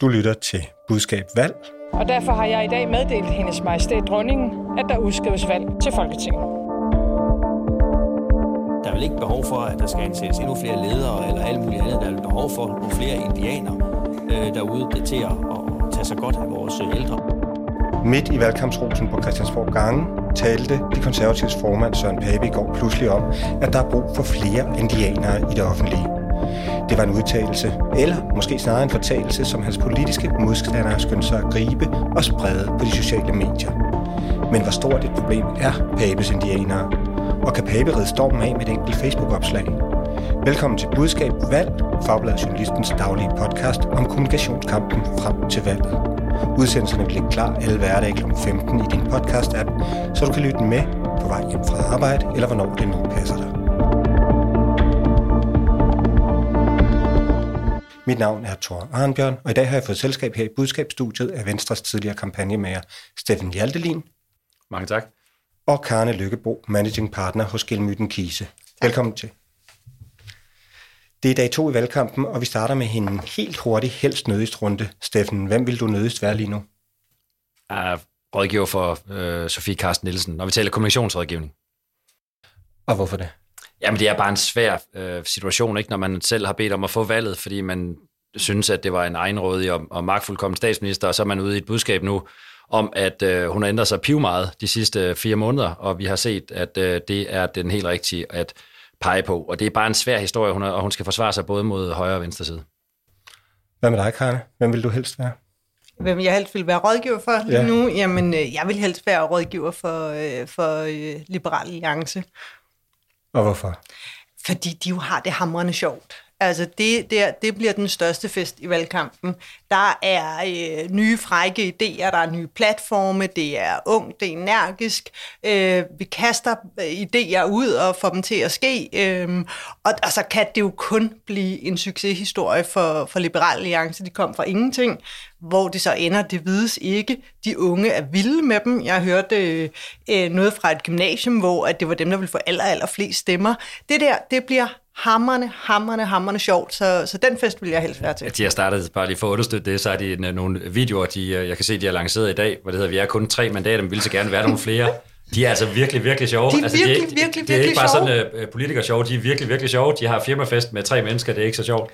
Du lytter til Budskab Valg. Og derfor har jeg i dag meddelt hendes majestæt dronningen, at der udskrives valg til Folketinget. Der er vel ikke behov for, at der skal ansættes endnu flere ledere eller alt muligt andet. Der er vel behov for nogle flere indianer øh, derude til at, at tage sig godt af vores ældre. Midt i valgkampsrosen på Christiansborg Gange talte de konservatives formand Søren Pape i går pludselig om, at der er brug for flere indianere i det offentlige. Det var en udtalelse, eller måske snarere en fortalelse, som hans politiske modstandere skyndte sig at gribe og sprede på de sociale medier. Men hvor stort et problem er Papes indianere? Og kan Pape redde stormen af med et enkelt Facebook-opslag? Velkommen til Budskab Valg, Fagbladet Journalistens daglige podcast om kommunikationskampen frem til valget. Udsendelserne vil ligge klar alle hverdage kl. 15 i din podcast-app, så du kan lytte med på vej hjem fra arbejde, eller hvornår det nu passer dig. Mit navn er Thor Arnbjørn, og i dag har jeg fået selskab her i budskabsstudiet af Venstres tidligere kampagnemager Steffen Hjaltelin Mange tak. og Karne Lykkebo, managing partner hos Gelmyten Kise. Velkommen til. Det er dag to i valgkampen, og vi starter med en helt hurtig, helst nødigst runde. Steffen, hvem vil du nødigst være lige nu? Jeg er rådgiver for øh, Sofie Karsten Nielsen, når vi taler kommunikationsrådgivning. Og hvorfor det? Jamen, det er bare en svær øh, situation, ikke, når man selv har bedt om at få valget, fordi man synes, at det var en egenrådig og, og magtfuldkommen statsminister, og så er man ude i et budskab nu om, at øh, hun har ændret sig piv meget de sidste fire måneder, og vi har set, at øh, det er den helt rigtige at pege på. Og det er bare en svær historie, hun er, og hun skal forsvare sig både mod højre og venstre side. Hvad med dig, Karne? Hvem vil du helst være? Hvem jeg helst vil være rådgiver for lige Ja. nu? Jamen, øh, jeg vil helst være rådgiver for, øh, for øh, Liberal Alliance, og hvorfor? fordi de jo har det hamrende sjovt. Altså, det, det, det bliver den største fest i valgkampen. Der er øh, nye frække idéer, der er nye platforme, det er ung, det er energisk. Øh, vi kaster øh, idéer ud og får dem til at ske. Øh, og, og så kan det jo kun blive en succeshistorie for, for Liberal Alliance. De kom fra ingenting. Hvor det så ender, det vides ikke. De unge er vilde med dem. Jeg hørte øh, øh noget fra et gymnasium, hvor at det var dem, der ville få aller, aller flest stemmer. Det der, det bliver hammerne, hammerne, hammerne sjovt. Så, så den fest vil jeg helst være til. At de har startet, bare lige for at understøtte det, så er de en, nogle videoer, de, øh, jeg kan se, de har lanceret i dag, hvor det hedder, vi er kun tre mandater, men vil så gerne være nogle flere. De er altså virkelig, virkelig sjove. De er altså, virkelig, ikke, virkelig, Det er ikke virkelig bare sjove. sådan uh, politiker sjove, de er virkelig, virkelig sjove. De har firmafest med tre mennesker, det er ikke så sjovt.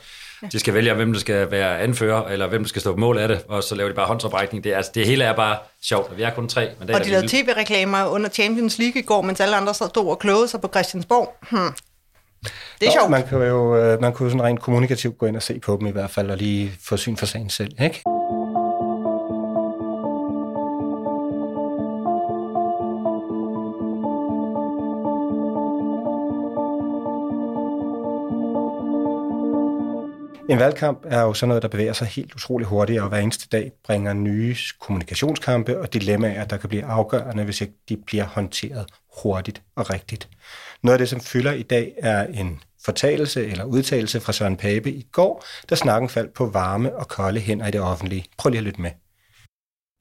De skal vælge, hvem der skal være anfører, eller hvem der skal stå på mål af det, og så laver de bare håndsoprækning. Det, er, altså, det hele er bare sjovt, vi er kun tre mandater. Og de lavede tv-reklamer under Champions League i går, mens alle andre stod og klogede sig på Christiansborg. Hmm. Det er sjovt. Man kan jo øh, man kunne sådan rent kommunikativt gå ind og se på dem i hvert fald, og lige få syn for sagen selv, ikke? En valgkamp er jo sådan noget, der bevæger sig helt utrolig hurtigt, og hver eneste dag bringer nye kommunikationskampe og dilemmaer, der kan blive afgørende, hvis ikke de bliver håndteret hurtigt og rigtigt. Noget af det, som fylder i dag, er en fortalelse eller udtalelse fra Søren Pape i går, da snakken faldt på varme og kolde hænder i det offentlige. Prøv lige at lytte med.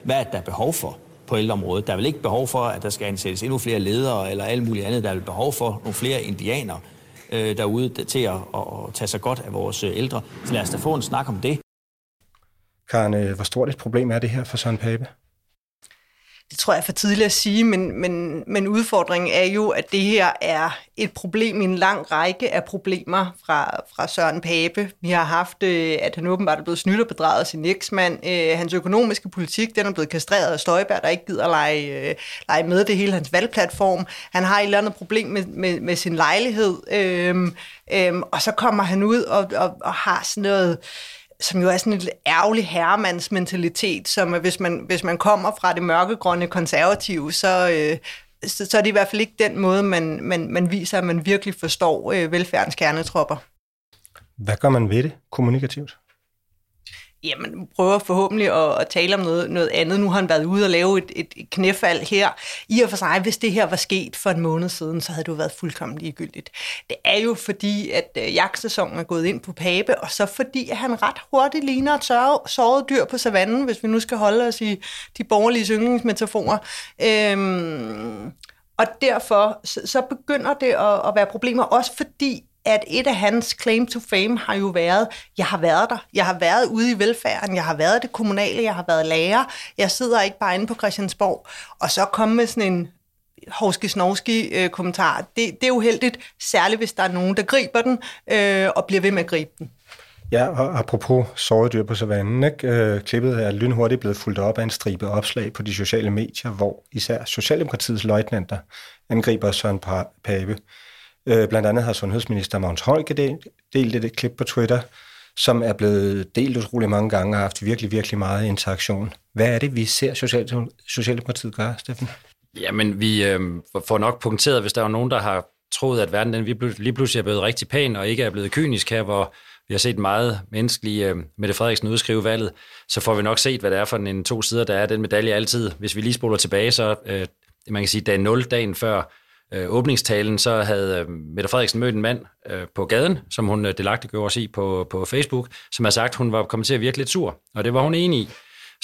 Hvad er der behov for på ældreområdet? Der er vel ikke behov for, at der skal ansættes endnu flere ledere eller alt muligt andet. Der er vel behov for nogle flere indianer øh, derude til at, at, tage sig godt af vores øh, ældre. Så lad os da få en snak om det. Karen, øh, hvor stort et problem er det her for Søren Pape? Det tror jeg er for tidligt at sige, men, men, men udfordringen er jo, at det her er et problem i en lang række af problemer fra, fra Søren Pape. Vi har haft, øh, at han åbenbart er blevet snydt og bedraget af sin eksmand. Øh, hans økonomiske politik, den er blevet kastreret af Støjberg, der ikke gider at lege, øh, lege med det hele hans valgplatform. Han har et eller andet problem med, med, med sin lejlighed, øhm, øhm, og så kommer han ud og, og, og har sådan noget som jo er sådan en lidt ærgerlig herremandsmentalitet, som hvis man, hvis man kommer fra det mørkegrønne konservative, så, øh, så, så er det i hvert fald ikke den måde, man, man, man viser, at man virkelig forstår øh, velfærdens kernetropper. Hvad gør man ved det kommunikativt? Jamen, prøver forhåbentlig at, at tale om noget, noget andet. Nu har han været ude og lave et, et, et knæfald her. I og for sig, hvis det her var sket for en måned siden, så havde det jo været fuldkommen ligegyldigt. Det er jo fordi, at øh, jagtsæsonen er gået ind på Pape, og så fordi, at han ret hurtigt ligner et sørge, såret dyr på savannen, hvis vi nu skal holde os i de borgerlige yndlingsmetaforer. Øhm, og derfor så, så begynder det at, at være problemer, også fordi at et af hans claim to fame har jo været, jeg har været der, jeg har været ude i velfærden, jeg har været det kommunale, jeg har været lærer, jeg sidder ikke bare inde på Christiansborg, og så komme med sådan en hovski snovski øh, kommentar. Det, det er uheldigt, særligt hvis der er nogen, der griber den øh, og bliver ved med at gribe den. Ja, og apropos sårede dyr på savannen, ikke? Øh, klippet er lynhurtigt blevet fuldt op af en stribe opslag på de sociale medier, hvor især Socialdemokratiets løjtnanter angriber Søren Pape. Øh, blandt andet har sundhedsminister Magnus Heunicke delt, delt et klip på Twitter, som er blevet delt utrolig mange gange og har haft virkelig, virkelig meget interaktion. Hvad er det, vi ser Socialdemokratiet gøre, Steffen? Jamen, vi øh, får nok punkteret, hvis der er nogen, der har troet, at verden den lige pludselig er blevet rigtig pæn og ikke er blevet kynisk her, hvor vi har set meget menneskelige øh, Mette Frederiksen udskrive valget, så får vi nok set, hvad det er for en to sider, der er den medalje altid. Hvis vi lige spoler tilbage, så øh, man kan sige, dag 0, dagen før øh, åbningstalen, så havde øh, Mette Frederiksen mødt en mand øh, på gaden, som hun øh, delagte gjorde os i på, på Facebook, som har sagt, at hun var kommet til at virke lidt sur, og det var hun enig i.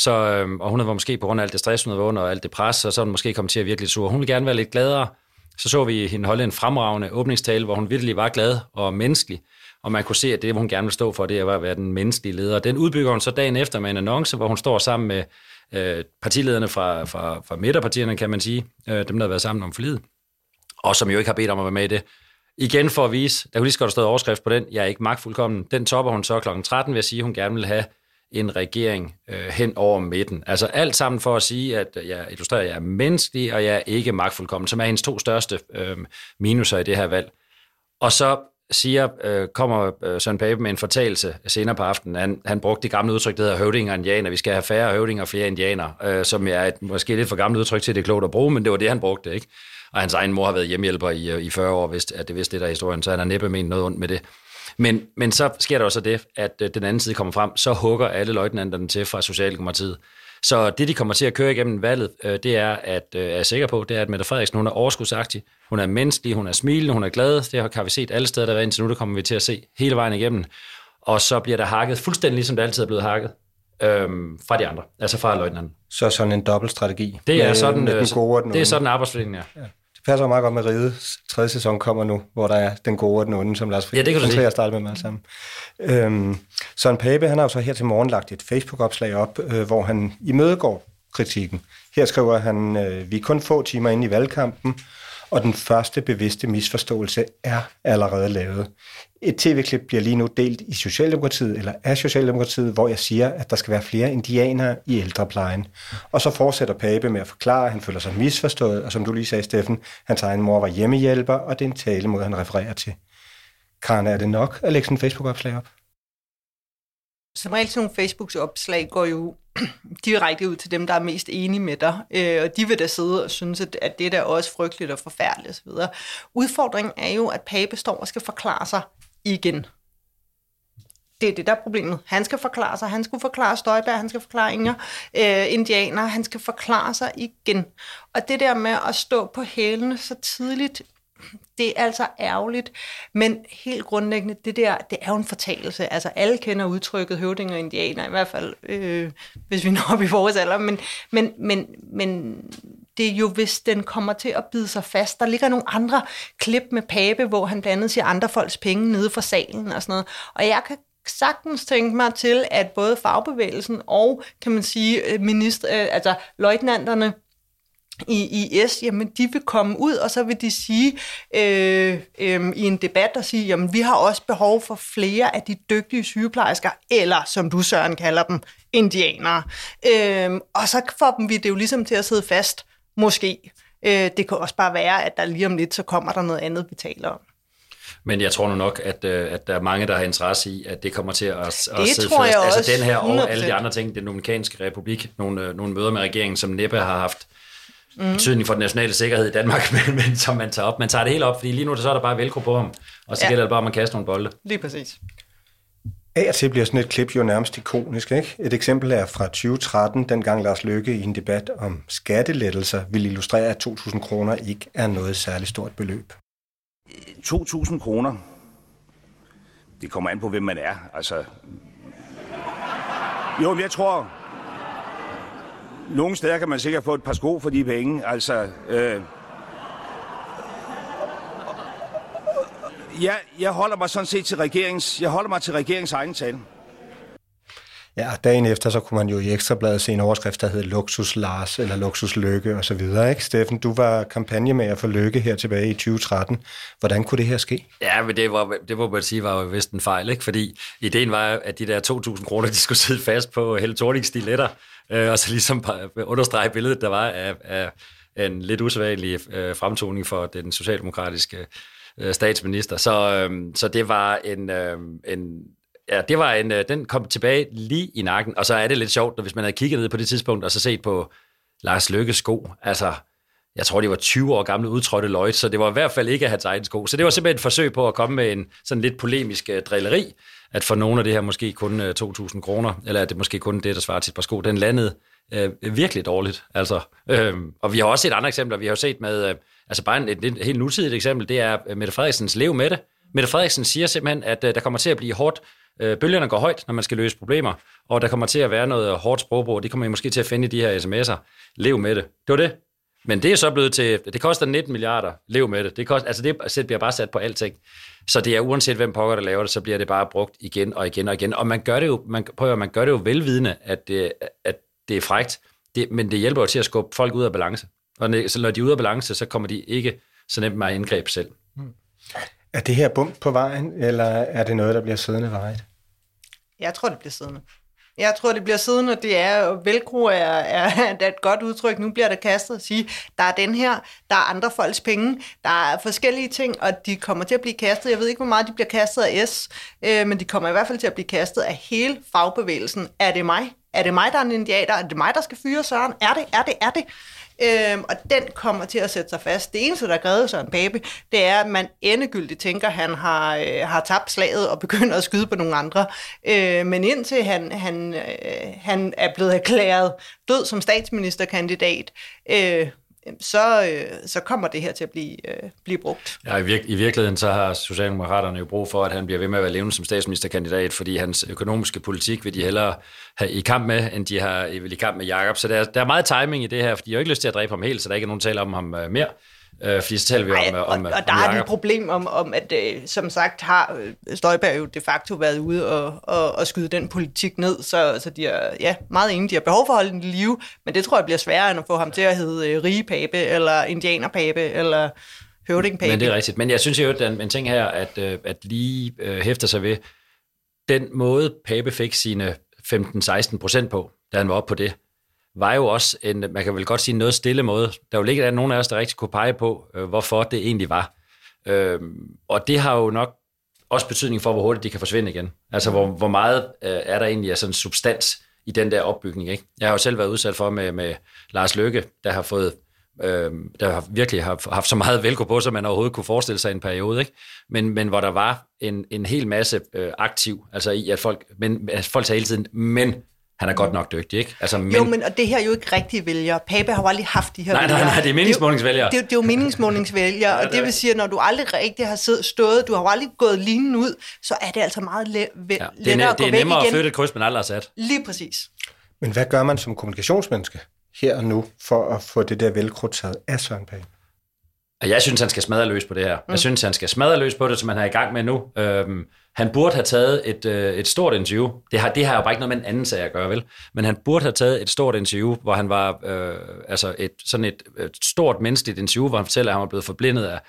Så, øh, og hun var måske på grund af alt det stress, hun havde under, og alt det pres, og så hun måske kommet til at virke lidt sur. Hun ville gerne være lidt gladere. Så så vi hende holde en fremragende åbningstale, hvor hun virkelig var glad og menneskelig, og man kunne se, at det, hun gerne vil stå for, det var at være den menneskelige leder. Den udbygger hun så dagen efter med en annonce, hvor hun står sammen med øh, partilederne fra, fra, fra midterpartierne, kan man sige, øh, dem, der har været sammen om forlidet, og som jo ikke har bedt om at være med i det. Igen for at vise, der kunne lige så godt stå overskrift på den, jeg er ikke magtfuldkommen. Den topper hun så kl. 13 ved at sige, at hun gerne vil have en regering øh, hen over midten. Altså alt sammen for at sige, at jeg illustrerer, at jeg er menneskelig, og jeg er ikke magtfuldkommen, som er hendes to største øh, minuser i det her valg. Og så siger, øh, kommer øh, Søren Pape med en fortalelse senere på aftenen. Han, han brugte det gamle udtryk, der hedder høvdinger og indianer. Vi skal have færre høvdinger og flere indianer, øh, som er et måske lidt for gammelt udtryk til, det er klogt at bruge, men det var det, han brugte, ikke? Og hans egen mor har været hjemmehjælper i, øh, i 40 år, hvis at det vidste det der historien, så han har næppe ment noget ondt med det. Men, men så sker der også det, at øh, den anden side kommer frem, så hugger alle løjtnanterne til fra Socialdemokratiet. Så det, de kommer til at køre igennem valget, øh, det er, at jeg er sikker på, det er, at Mette Frederiksen, hun er overskudsagtig, hun er menneskelig, hun er smilende, hun er glad. Det har vi set alle steder, der er indtil nu, det kommer vi til at se hele vejen igennem. Og så bliver der hakket fuldstændig ligesom det altid er blevet hakket øhm, fra de andre, altså fra løjtnanten. Så sådan en dobbeltstrategi? Det er med, sådan, med den gode og den det er sådan arbejdsfordelingen, ja. ja passer meget godt med Ride. Tredje sæson kommer nu, hvor der er den gode og den onde, som Lars Friis ja, det kan du sige. starte med mig sammen. Øhm, Søren Pape, han har jo så her til morgen lagt et Facebook-opslag op, øh, hvor han imødegår kritikken. Her skriver han, øh, vi er kun få timer inde i valgkampen, og den første bevidste misforståelse er allerede lavet. Et tv-klip bliver lige nu delt i Socialdemokratiet, eller af Socialdemokratiet, hvor jeg siger, at der skal være flere indianere i ældreplejen. Og så fortsætter Pape med at forklare, at han føler sig misforstået, og som du lige sagde, Steffen, hans egen mor var hjemmehjælper, og det er en talemåde, han refererer til. Karen, er det nok at lægge sådan en Facebook-opslag op? Som regel sådan nogle Facebooks opslag går jo direkte ud til dem, der er mest enige med dig, øh, og de vil da sidde og synes, at, at det er også frygteligt og forfærdeligt osv. Udfordringen er jo, at Pape står og skal forklare sig igen. Det er det, der er problemet. Han skal forklare sig, han skulle forklare Støjberg, han skal forklare Inger, øh, indianer, han skal forklare sig igen. Og det der med at stå på hælene så tidligt det er altså ærgerligt, men helt grundlæggende, det der, det er jo en fortalelse. Altså alle kender udtrykket høvdinger og indianer, i hvert fald, øh, hvis vi når op i vores alder, men, men, men, men det er jo, hvis den kommer til at bide sig fast. Der ligger nogle andre klip med Pape, hvor han blandt andet siger andre folks penge nede fra salen og sådan noget. Og jeg kan sagtens tænke mig til, at både fagbevægelsen og, kan man sige, øh, minister, øh, altså løjtnanterne, i IS, jamen de vil komme ud, og så vil de sige øh, øh, i en debat og sige, jamen vi har også behov for flere af de dygtige sygeplejersker, eller som du Søren kalder dem, indianere. Øh, og så får dem vi det jo ligesom til at sidde fast, måske. Øh, det kan også bare være, at der lige om lidt, så kommer der noget andet, vi taler om. Men jeg tror nu nok, at, øh, at der er mange, der har interesse i, at det kommer til at, at sidde tror fast. altså den her og alle de andre ting, den Dominikanske Republik, nogle, øh, nogle møder med regeringen, som næppe har haft mm. betydning for den nationale sikkerhed i Danmark, men, men som man tager op. Man tager det helt op, fordi lige nu så er der bare velcro på ham, og så ja. gælder det bare om at kaste nogle bolde. Lige præcis. Af og til bliver sådan et klip jo nærmest ikonisk. Ikke? Et eksempel er fra 2013, dengang Lars Løkke i en debat om skattelettelser ville illustrere, at 2.000 kroner ikke er noget særligt stort beløb. 2.000 kroner, det kommer an på, hvem man er. Altså, jo, jeg tror, nogle steder kan man sikkert få et par sko for de penge. Altså, øh, jeg, jeg holder mig sådan set til regeringens, jeg holder mig til regeringens egen tale. Ja, dagen efter, så kunne man jo i Ekstrabladet se en overskrift, der hed Luksus Lars eller Luksus Lykke og så videre, ikke? Steffen, du var kampagnemager for Lykke her tilbage i 2013. Hvordan kunne det her ske? Ja, men det var, det må man sige, var jo vist en fejl, ikke? Fordi ideen var, at de der 2.000 kroner, de skulle sidde fast på Helle Thornings stiletter, øh, og så ligesom understrege billedet, der var af, af en lidt usædvanlig øh, fremtoning for den socialdemokratiske øh, statsminister. Så, øh, så det var en, øh, en ja, det var en, øh, den kom tilbage lige i nakken, og så er det lidt sjovt, hvis man havde kigget ned på det tidspunkt, og så set på Lars Lykkes sko, altså, jeg tror, det var 20 år gamle udtrådte Lloyd, så det var i hvert fald ikke at have egen sko. Så det var simpelthen et forsøg på at komme med en sådan lidt polemisk øh, drilleri, at for nogle af det her måske kun øh, 2.000 kroner, eller at det måske kun det, der svarer til et par sko, den landede øh, virkelig dårligt. Altså, øh, og vi har også set andre eksempler. Vi har jo set med, øh, altså bare et, et, et helt nutidigt eksempel, det er øh, Mette Frederiksens lev med det. Mette Frederiksen siger simpelthen, at øh, der kommer til at blive hårdt Øh, bølgerne går højt, når man skal løse problemer, og der kommer til at være noget hårdt sprogbrug, det kommer I måske til at finde i de her sms'er. Lev med det. Det var det. Men det er så blevet til, det koster 19 milliarder, lev med det. Det, koster, altså det bliver bare sat på alting. Så det er uanset hvem pokker, der laver det, så bliver det bare brugt igen og igen og igen. Og man gør det jo, man, prøver, man gør det jo velvidende, at det, at det er frægt, det, men det hjælper jo til at skubbe folk ud af balance. Og så når de er ude af balance, så kommer de ikke så nemt med indgreb selv. Er det her bump på vejen, eller er det noget, der bliver siddende vejet? Jeg tror, det bliver siddende. Jeg tror, det bliver siden, og Det er, velcro er, er, er et godt udtryk. Nu bliver der kastet og sige, der er den her, der er andre folks penge, der er forskellige ting, og de kommer til at blive kastet. Jeg ved ikke, hvor meget de bliver kastet af S, øh, men de kommer i hvert fald til at blive kastet af hele fagbevægelsen. Er det mig? Er det mig, der er en indiater? Er det mig, der skal fyre Søren? Er det? Er det? Er det? Øhm, og den kommer til at sætte sig fast. Det eneste, der græder sig en baby, det er, at man endegyldigt tænker, at han har, øh, har tabt slaget og begynder at skyde på nogle andre. Øh, men indtil han, han, øh, han er blevet erklæret død som statsministerkandidat, øh, så, øh, så kommer det her til at blive, øh, blive brugt. Ja, i, virke, i virkeligheden så har Socialdemokraterne jo brug for, at han bliver ved med at være levende som statsministerkandidat, fordi hans økonomiske politik vil de hellere have i kamp med, end de har i kamp med Jakob. Så der, er, der er meget timing i det her, for de har jo ikke lyst til at dræbe ham helt, så der er ikke nogen tale om ham øh, mere. Øh, fordi så taler vi Ej, om, og, om, og, og der er et problem om, om at øh, som sagt har øh, Støjberg jo de facto været ude og, og, og skyde den politik ned, så, så de er ja, meget enige. De har behov for at holde den i live, men det tror jeg bliver sværere end at få ham til at hedde øh, rigepape, eller indianerpape, eller høvdingpape. Men det er rigtigt. Men jeg synes jo, at en, en ting her, at, øh, at lige øh, hæfter sig ved, den måde Pape fik sine 15-16 procent på, da han var oppe på det, var jo også en, man kan vel godt sige, noget stille måde. Der jo ikke nogen af os, der rigtig kunne pege på, øh, hvorfor det egentlig var. Øh, og det har jo nok også betydning for, hvor hurtigt de kan forsvinde igen. Altså, hvor, hvor meget øh, er der egentlig af sådan substans i den der opbygning, ikke? Jeg har jo selv været udsat for med, med Lars Løkke, der har fået øh, der har virkelig har haft så meget velko på, som man overhovedet kunne forestille sig i en periode, ikke? Men, men hvor der var en, en hel masse øh, aktiv, altså i at folk, men, at folk sagde hele tiden, men han er godt nok dygtig, ikke? Altså, men... Jo, men og det her er jo ikke rigtige vælgere. Pape har jo aldrig haft de her nej, Nej, nej, det er meningsmålingsvælgere. Det, det, det er jo meningsmålingsvælgere, ja, og det vil sige, at når du aldrig rigtig har siddet, stået, du har jo aldrig gået linen ud, så er det altså meget le- ja, det er, lettere at gå Det er nemmere igen. at flytte et kryds, man aldrig har sat. Lige præcis. Men hvad gør man som kommunikationsmenneske her og nu, for at få det der velcro taget af Søren Pape? Jeg synes, han skal smadre løs på det her. Mm. Jeg synes, han skal smadre løs på det, som han er i gang med nu. Øhm, han burde have taget et, øh, et stort interview. Det har, det har jo bare ikke noget med en anden sag at gøre, vel? Men han burde have taget et stort interview, hvor han var øh, altså et, sådan et, et stort menneskeligt interview, hvor han fortæller, at han var blevet forblindet af,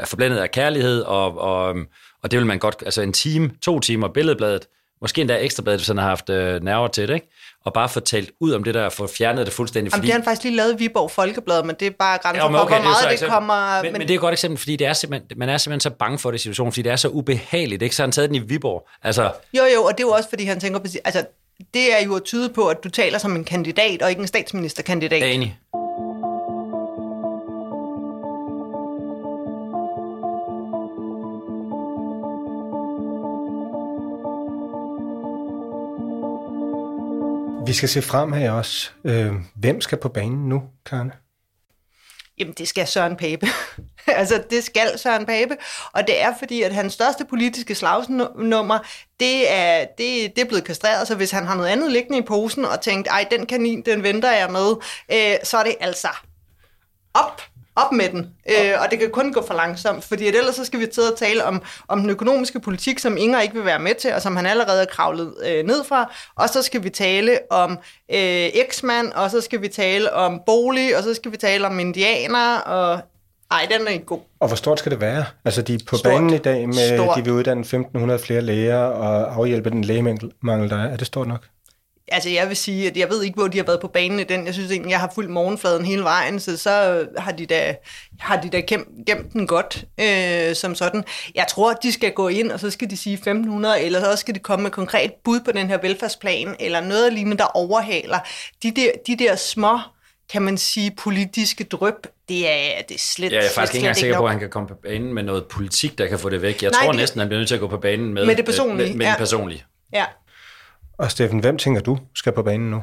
øh, forblindet af kærlighed, og, og, og det vil man godt, altså en time, to timer, billedbladet, måske endda ekstrabladet, hvis han har haft øh, nerver til det, ikke? og bare få talt ud om det der, og få fjernet det fuldstændig. Fordi... Jamen, det har han faktisk lige lavet Viborg Folkeblad, men det er bare grænser ja, okay, for, hvor meget det, det kommer... Men, men, men, det er et godt eksempel, fordi det er simpelthen, man er simpelthen så bange for det situation, fordi det er så ubehageligt, ikke? Så han taget den i Viborg. Altså... Jo, jo, og det er jo også, fordi han tænker på... Altså, det er jo at tyde på, at du taler som en kandidat, og ikke en statsministerkandidat. Enig. Vi skal se frem her også. Øh, hvem skal på banen nu, Karne? Jamen, det skal Søren Pape. altså, det skal Søren Pape. Og det er fordi, at hans største politiske slagsnummer, det er, det, det er blevet kastreret. Så hvis han har noget andet liggende i posen og tænkt, ej, den kanin, den venter jeg med, øh, så er det altså op op med den. Øh, og det kan kun gå for langsomt, fordi ellers så skal vi til at tale om, om den økonomiske politik, som Inger ikke vil være med til, og som han allerede er kravlet øh, ned fra. Og så skal vi tale om øh, eksmand, og så skal vi tale om bolig, og så skal vi tale om indianer, og ej, den er ikke god. Og hvor stort skal det være? Altså, de er på stort. banen i dag med, stort. de vil uddanne 1.500 flere læger og afhjælpe den lægemangel, der er. Er det stort nok? Altså, jeg vil sige, at jeg ved ikke, hvor de har været på banen i den. Jeg synes egentlig, jeg har fulgt morgenfladen hele vejen, så så har de da, har de da gemt, gemt den godt øh, som sådan. Jeg tror, de skal gå ind, og så skal de sige 1.500, eller så skal de komme med konkret bud på den her velfærdsplan, eller noget lignende, der overhaler de der, de der små kan man sige, politiske drøb, det er, det er slet Ja, jeg er faktisk ikke engang sikker på, at han kan komme på banen med noget politik, der kan få det væk. Jeg Nej, tror det, næsten, han bliver nødt til at gå på banen med, med det personlige. Med, med ja. det personlige. Ja. Og Steffen, hvem tænker du skal på banen nu?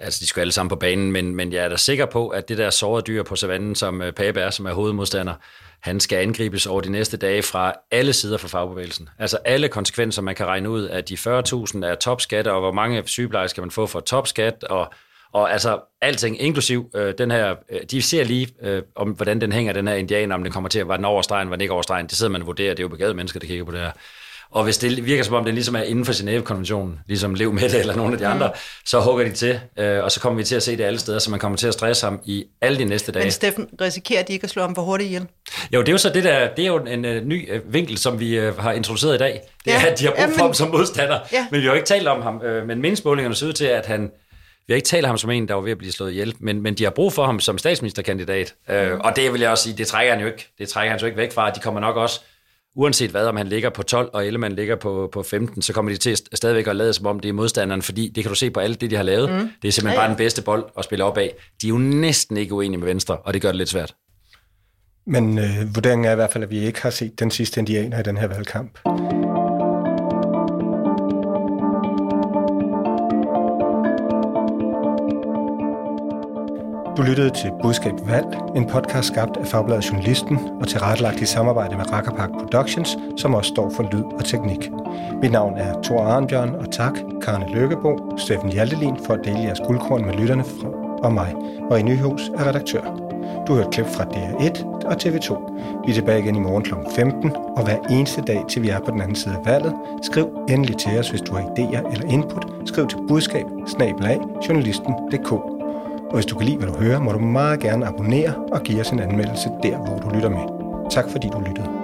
Altså, de skal alle sammen på banen, men, men jeg er da sikker på, at det der sårede dyr på savannen, som Pabe Pape er, som er hovedmodstander, han skal angribes over de næste dage fra alle sider for fagbevægelsen. Altså alle konsekvenser, man kan regne ud af de 40.000 af topskat, og hvor mange sygeplejersker man får for topskat, og og altså alting, inklusiv øh, den her, øh, de ser lige, øh, om hvordan den hænger, den her indianer, om den kommer til at, var den over stregen, var den ikke over stregen. Det sidder man og vurderer, det er jo begavede mennesker, der kigger på det her. Og hvis det virker som om, det ligesom er inden for Genève-konventionen, ligesom Lev med det eller nogle af de andre, mm. så hugger de til, øh, og så kommer vi til at se det alle steder, så man kommer til at stresse ham i alle de næste dage. Men Steffen, risikerer de ikke at slå ham for hurtigt ihjel? Jo, det er jo så det der, det er jo en uh, ny uh, vinkel, som vi uh, har introduceret i dag. Det ja. er, at de har brug for ham som modstander, ja. men vi har jo ikke talt om ham. Uh, men meningsmålingerne ser ud til, at han vi har ikke talt ham som en, der var ved at blive slået ihjel, men, men de har brug for ham som statsministerkandidat. Mm. Øh, og det vil jeg også sige, det trækker han jo ikke. Det trækker han jo ikke væk fra. De kommer nok også, uanset hvad, om han ligger på 12, og Ellemann ligger på, på 15, så kommer de til stadigvæk at lade som om det er modstanderen, fordi det kan du se på alt det, de har lavet. Mm. Det er simpelthen ja, ja. bare den bedste bold at spille op af. De er jo næsten ikke uenige med Venstre, og det gør det lidt svært. Men øh, vurderingen er i hvert fald, at vi ikke har set den sidste indianer i den her valgkamp. Du lyttede til Budskab Valg, en podcast skabt af Fagbladet Journalisten og tilrettelagt i samarbejde med Rakkerpark Productions, som også står for lyd og teknik. Mit navn er Thor Arnbjørn, og tak Karne Lykkebo, Steffen Hjaltelin for at dele jeres guldkorn med lytterne fra, og mig, og i Nyhus er redaktør. Du har hørt klip fra DR1 og TV2. Vi er tilbage igen i morgen kl. 15, og hver eneste dag, til vi er på den anden side af valget, skriv endelig til os, hvis du har idéer eller input. Skriv til budskab journalisten.dk. Og hvis du kan lide, hvad du hører, må du meget gerne abonnere og give os en anmeldelse der, hvor du lytter med. Tak fordi du lyttede.